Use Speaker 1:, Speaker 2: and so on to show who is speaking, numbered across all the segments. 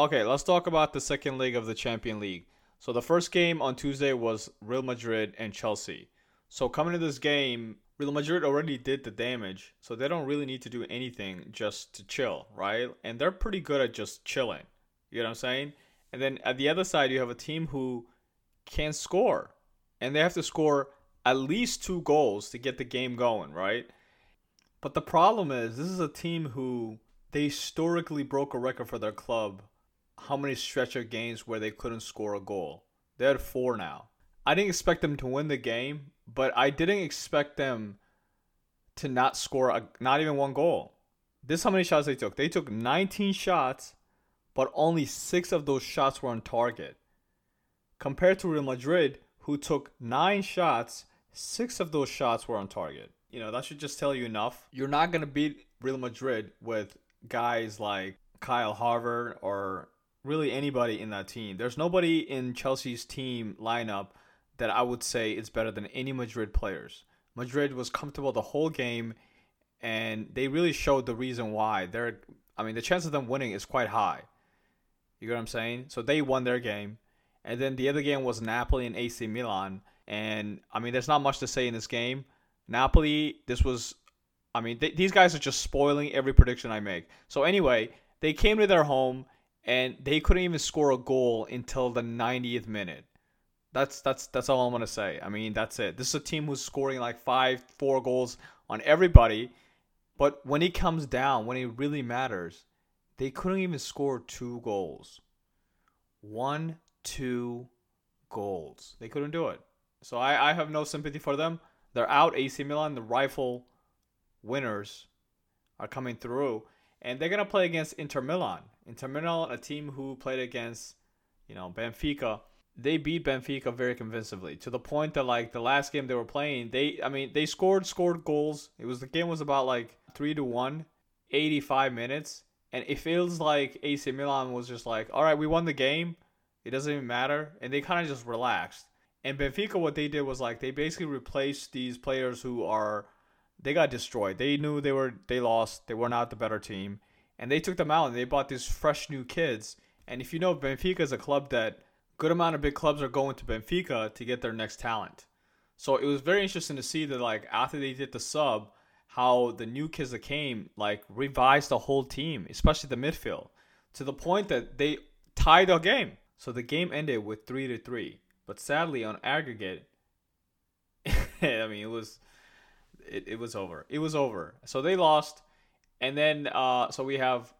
Speaker 1: Okay, let's talk about the second leg of the Champion League. So the first game on Tuesday was Real Madrid and Chelsea. So coming to this game, Real Madrid already did the damage, so they don't really need to do anything just to chill, right? And they're pretty good at just chilling. You know what I'm saying? And then at the other side, you have a team who can score, and they have to score at least two goals to get the game going, right? But the problem is, this is a team who they historically broke a record for their club. How many stretch of games where they couldn't score a goal? They had four now. I didn't expect them to win the game, but I didn't expect them to not score a, not even one goal. This is how many shots they took. They took 19 shots, but only six of those shots were on target. Compared to Real Madrid, who took nine shots, six of those shots were on target. You know, that should just tell you enough. You're not going to beat Real Madrid with guys like Kai Havertz or really anybody in that team. There's nobody in Chelsea's team lineup that I would say is better than any Madrid players. Madrid was comfortable the whole game and they really showed the reason why. They're I mean, the chance of them winning is quite high. You get what I'm saying? So they won their game. And then the other game was Napoli and AC Milan. And I mean, there's not much to say in this game. Napoli, this was, I mean, th- these guys are just spoiling every prediction I make. So anyway, they came to their home and they couldn't even score a goal until the 90th minute. That's that's that's all I'm gonna say. I mean, that's it. This is a team who's scoring like five, four goals on everybody, but when it comes down, when it really matters, they couldn't even score two goals. One, two goals. They couldn't do it. So I, I have no sympathy for them. They're out. AC Milan, the rifle winners, are coming through. And they're to play against Inter Milan. Inter Milan, a team who played against, you know, Benfica. They beat Benfica very convincingly to the point that like the last game they were playing, they I mean they scored scored goals. It was the game was about like three to one, 85 minutes, and it feels like AC Milan was just like, all right, we won the game. It doesn't even matter, and they kind of just relaxed. And Benfica, what they did was like they basically replaced these players who are they got destroyed. They knew they were they lost. They were not the better team, and they took them out and they bought these fresh new kids. And if you know, Benfica is a club that good amount of big clubs are going to Benfica to get their next talent. So it was very interesting to see that like after they did the sub, how the new kids that came like revised the whole team, especially the midfield, to the point that they tied the game. So the game ended with three to three. But sadly, on aggregate, I mean, it was it, it was over. It was over. So they lost, and then uh, so we have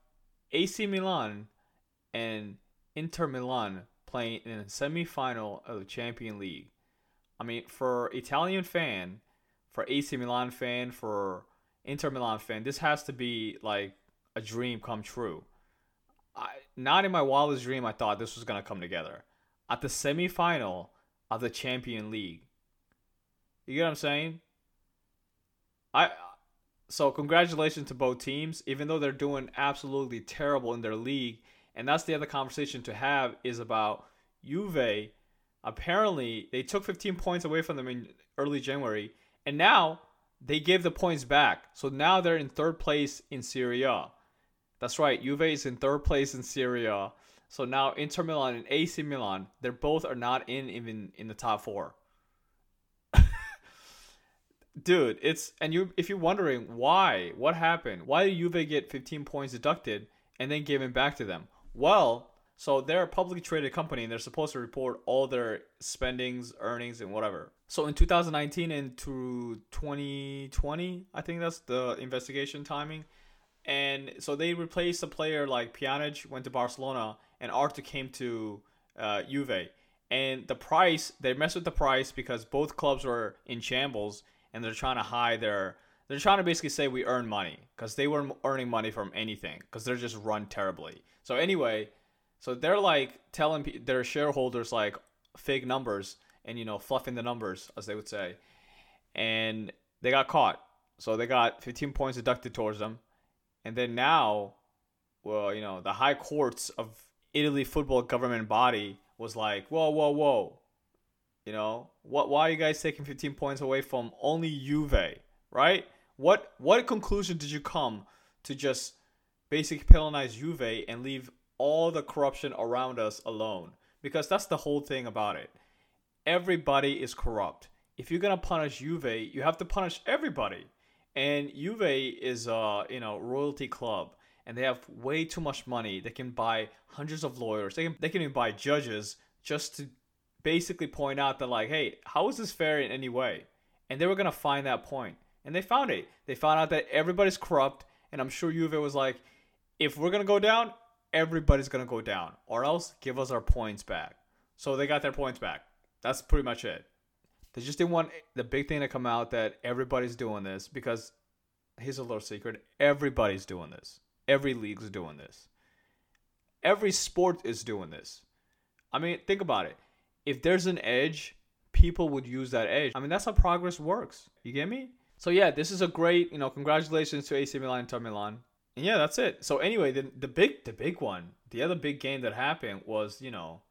Speaker 1: AC Milan and Inter Milan playing in a semi-final of the Champion League. I mean, for Italian fan, for AC Milan fan, for Inter Milan fan, this has to be like a dream come true. I, not in my wildest dream, I thought this was gonna come together at the semifinal of the Champion League. You get what I'm saying? I so congratulations to both teams, even though they're doing absolutely terrible in their league. And that's the other conversation to have is about Juve. Apparently, they took 15 points away from them in early January, and now they gave the points back. So now they're in third place in Serie A. That's right, Juve is in third place in Serie A. So now Inter Milan and AC Milan, they're both are not in even in the top four. Dude, it's and you if you're wondering why, what happened, why did Juve get 15 points deducted and then given back to them? Well, so they're a publicly traded company and they're supposed to report all their spendings, earnings, and whatever. So in 2019 and to 2020, I think that's the investigation timing. And so they replaced a player like Pjanic went to Barcelona and Arthur came to uh, Juve. And the price, they messed with the price because both clubs were in shambles and they're trying to hide their. They're trying to basically say we earn money because they weren't earning money from anything because they're just run terribly. So anyway, so they're like telling their shareholders like fake numbers and you know fluffing the numbers as they would say, and they got caught. So they got 15 points deducted towards them, and then now, well, you know the high courts of Italy football government body was like, whoa, whoa, whoa. You know, what why are you guys taking 15 points away from only Juve, right? What what conclusion did you come to just basically penalize Juve and leave all the corruption around us alone because that's the whole thing about it. Everybody is corrupt. If you're gonna punish Juve, you have to punish everybody. And Juve is a you know royalty club, and they have way too much money. They can buy hundreds of lawyers. They can they can even buy judges just to basically point out that like, hey, how is this fair in any way? And they were gonna find that point, and they found it. They found out that everybody's corrupt, and I'm sure Juve was like, if we're gonna go down, everybody's gonna go down, or else give us our points back. So they got their points back. That's pretty much it. They just didn't want the big thing to come out that everybody's doing this because here's a little secret: everybody's doing this. Every league's doing this. Every sport is doing this. I mean, think about it. If there's an edge, people would use that edge. I mean, that's how progress works. You get me? So yeah, this is a great, you know, congratulations to AC Milan and Inter Milan. And yeah, that's it. So anyway, the the big the big one, the other big game that happened was, you know,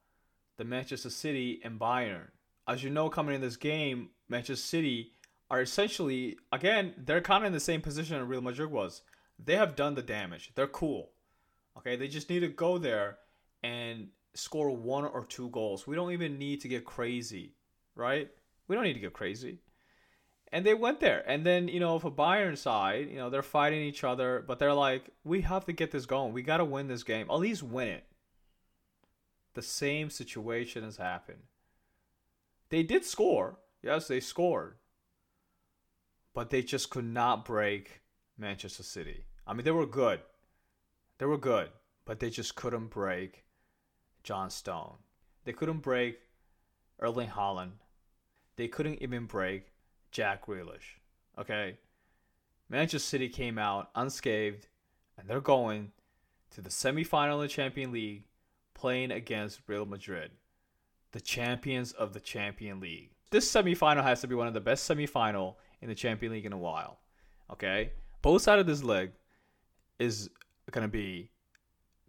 Speaker 1: the Manchester City and Bayern. As you know, coming in this game, Manchester City are essentially again, they're kind of in the same position Real Madrid was. They have done the damage. They're cool. Okay, they just need to go there and score one or two goals. We don't even need to get crazy, right? We don't need to get crazy. And they went there. And then, you know, for Bayern side, you know, they're fighting each other, but they're like, we have to get this going. We got to win this game. At least win it. The same situation has happened. They did score. Yes, they scored. But they just could not break Manchester City. I mean, they were good. They were good, but they just couldn't break John Stone. They couldn't break Erling Haaland. They couldn't even break Jack Grealish. Okay? Manchester City came out unscathed, and they're going to the semifinal of the Champion League playing against Real Madrid, the champions of the Champion League. This semifinal has to be one of the best semifinal in the Champion League in a while. Okay? Both sides of this leg is going to be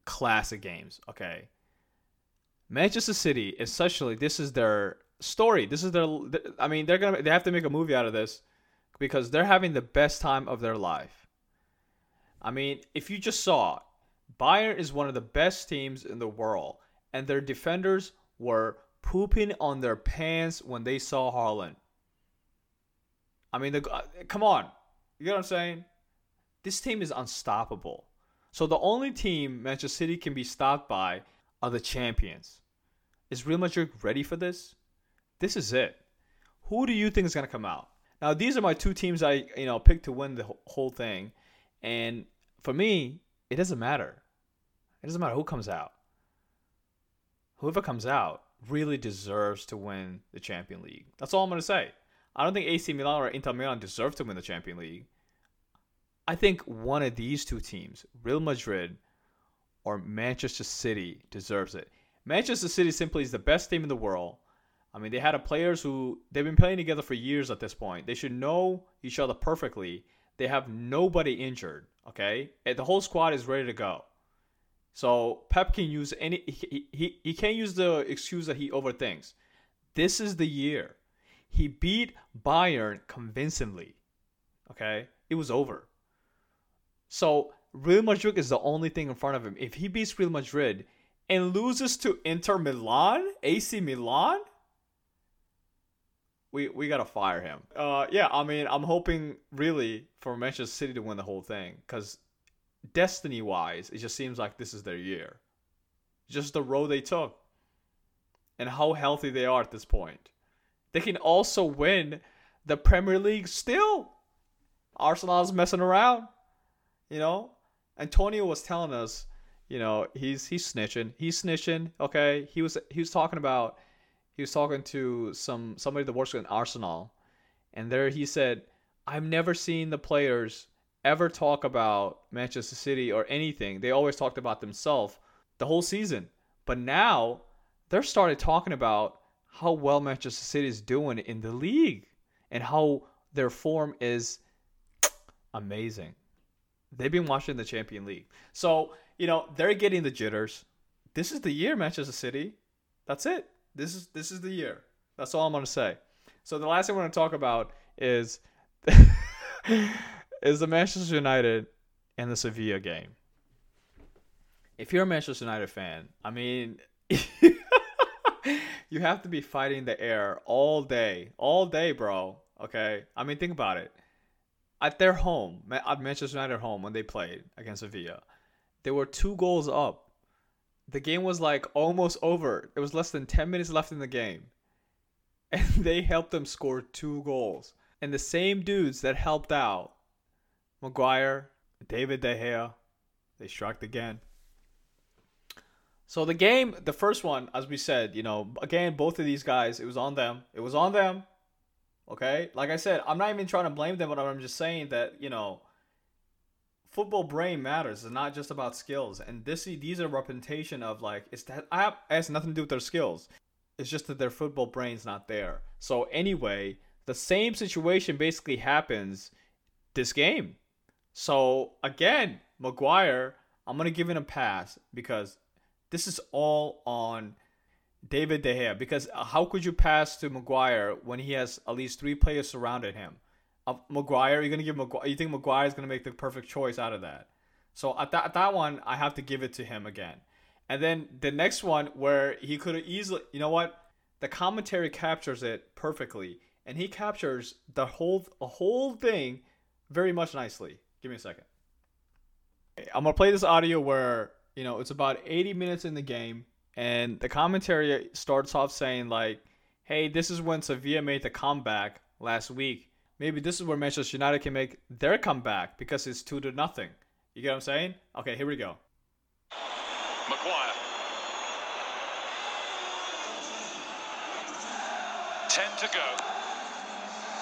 Speaker 1: classic games, okay? Manchester City, essentially, this is their story. This is their. I mean, they're gonna. They have to make a movie out of this because they're having the best time of their life. I mean, if you just saw, Bayern is one of the best teams in the world, and their defenders were pooping on their pants when they saw Haaland. I mean, the, come on, you get what I'm saying? This team is unstoppable. So the only team Manchester City can be stopped by are the champions. Is Real Madrid ready for this? This is it. Who do you think is going to come out? Now, these are my two teams I you know picked to win the whole thing, and for me, it doesn't matter. It doesn't matter who comes out. Whoever comes out really deserves to win the Champion League. That's all I'm going to say. I don't think AC Milan or Inter Milan deserve to win the Champion League. I think one of these two teams, Real Madrid or Manchester City deserves it. Manchester City simply is the best team in the world. I mean, they had a players who they've been playing together for years at this point. They should know each other perfectly. They have nobody injured. Okay, and the whole squad is ready to go. So Pep can use any. He, he, he can't use the excuse that he overthinks. This is the year. He beat Bayern convincingly. Okay, it was over. So Real Madrid is the only thing in front of him. If he beats Real Madrid and loses to Inter Milan, AC Milan, we we gotta fire him. Uh, yeah, I mean, I'm hoping really for Manchester City to win the whole thing because destiny wise, it just seems like this is their year. Just the road they took and how healthy they are at this point. They can also win the Premier League still. Arsenal's messing around, you know. Antonio was telling us, you know, he's he's snitching. He's snitching. Okay, he was he was talking about he was talking to some somebody that works in Arsenal, and there he said, "I've never seen the players ever talk about Manchester City or anything. They always talked about themselves the whole season, but now they're started talking about how well Manchester City is doing in the league and how their form is amazing." They've been watching the Champion League. So, you know, they're getting the jitters. This is the year, Manchester City. That's it. This is this is the year. That's all I'm gonna say. So the last thing we're gonna talk about is is the Manchester United and the Sevilla game. if you're a Manchester United fan, I mean, you have to be fighting the air all day, all day, bro. Okay, I mean, think about it. At their home, at Manchester United home when they played against Sevilla, they were two goals up. The game was like almost over. It was less than 10 minutes left in the game. And they helped them score two goals. And the same dudes that helped out, Maguire, David De Gea, they struck again. So the game, the first one, as we said, you know, again, both of these guys, it was on them. It was on them. Okay? Like I said, I'm not even trying to blame them, but I'm just saying that, you know, football brain matters. It's not just about skills. And this these are representation of like it's that I have it has nothing to do with their skills. It's just that their football brain's not there. So anyway, the same situation basically happens this game. So again, Maguire, I'm gonna give him a pass because this is all on David De Gea because how could you pass to Maguire when he has at least three players surrounded him? Uh, Maguire, you're gonna give Maguire. You think Maguire is gonna make the perfect choice out of that? So at that at that one, I have to give it to him again. And then the next one where he could have easily, you know what? The commentary captures it perfectly, and he captures the whole a whole thing very much nicely. Give me a second. I'm gonna play this audio where you know, it's about 80 minutes in the game, and the commentary starts off saying like, "Hey, this is when Sevilla made the comeback last week. Maybe this is where Manchester United can make their comeback because it's two to nothing." You get what I'm saying? Okay, here we go.
Speaker 2: Maguire. 10 to go.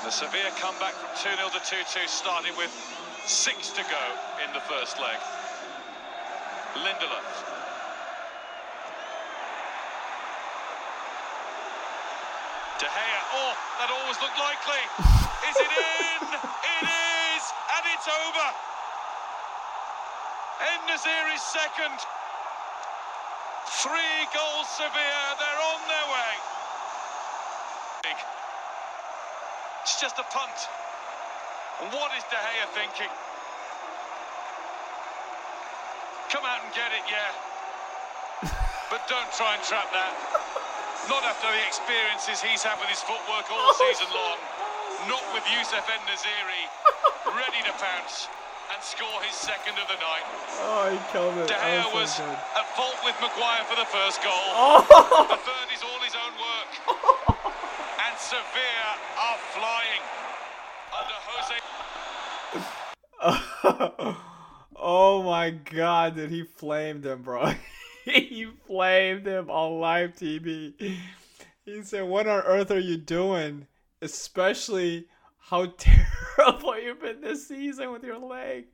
Speaker 2: The Sevilla comeback from 2-0 to 2-2 starting with 6 to go in the first leg. Lindelof. De Gea, oh, that always looked likely. is it in? It is, and it's over. En-Nesyri's second. Three goals Sevilla, they're on their way. It's just a punt. And what is De Gea thinking? Come out and get it, yeah. but don't try and trap that. Not after the experiences he's had with his footwork all oh, season long. Not with Youssef En-Nesyri, ready to pounce and score his second of the night.
Speaker 1: Oh, he killed it.
Speaker 2: De Gea was,
Speaker 1: so
Speaker 2: at fault with Maguire for the first goal.
Speaker 1: Oh.
Speaker 2: The third is all his own work. and Sevilla are flying under
Speaker 1: Jose. Oh my god, did he flamed him, bro? he flamed him on live TV. He said, What on earth are you doing? Especially how terrible you've been this season with your leg.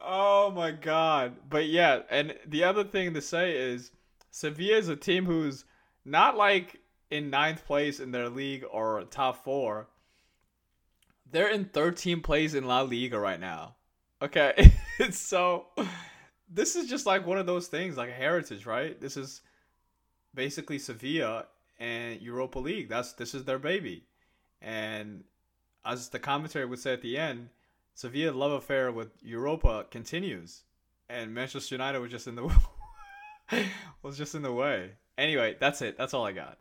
Speaker 1: Oh my god. But yeah, and the other thing to say is Sevilla is a team who's not like in ninth place in their league or top four. They're in 13 place in La Liga right now. Okay. so this is just like one of those things, like a heritage, right? This is basically Sevilla and Europa League. That's this is their baby. And as the commentary would say at the end, Sevilla love affair with Europa continues. And Manchester United was just in the was just in the way. Anyway, that's it. That's all I got.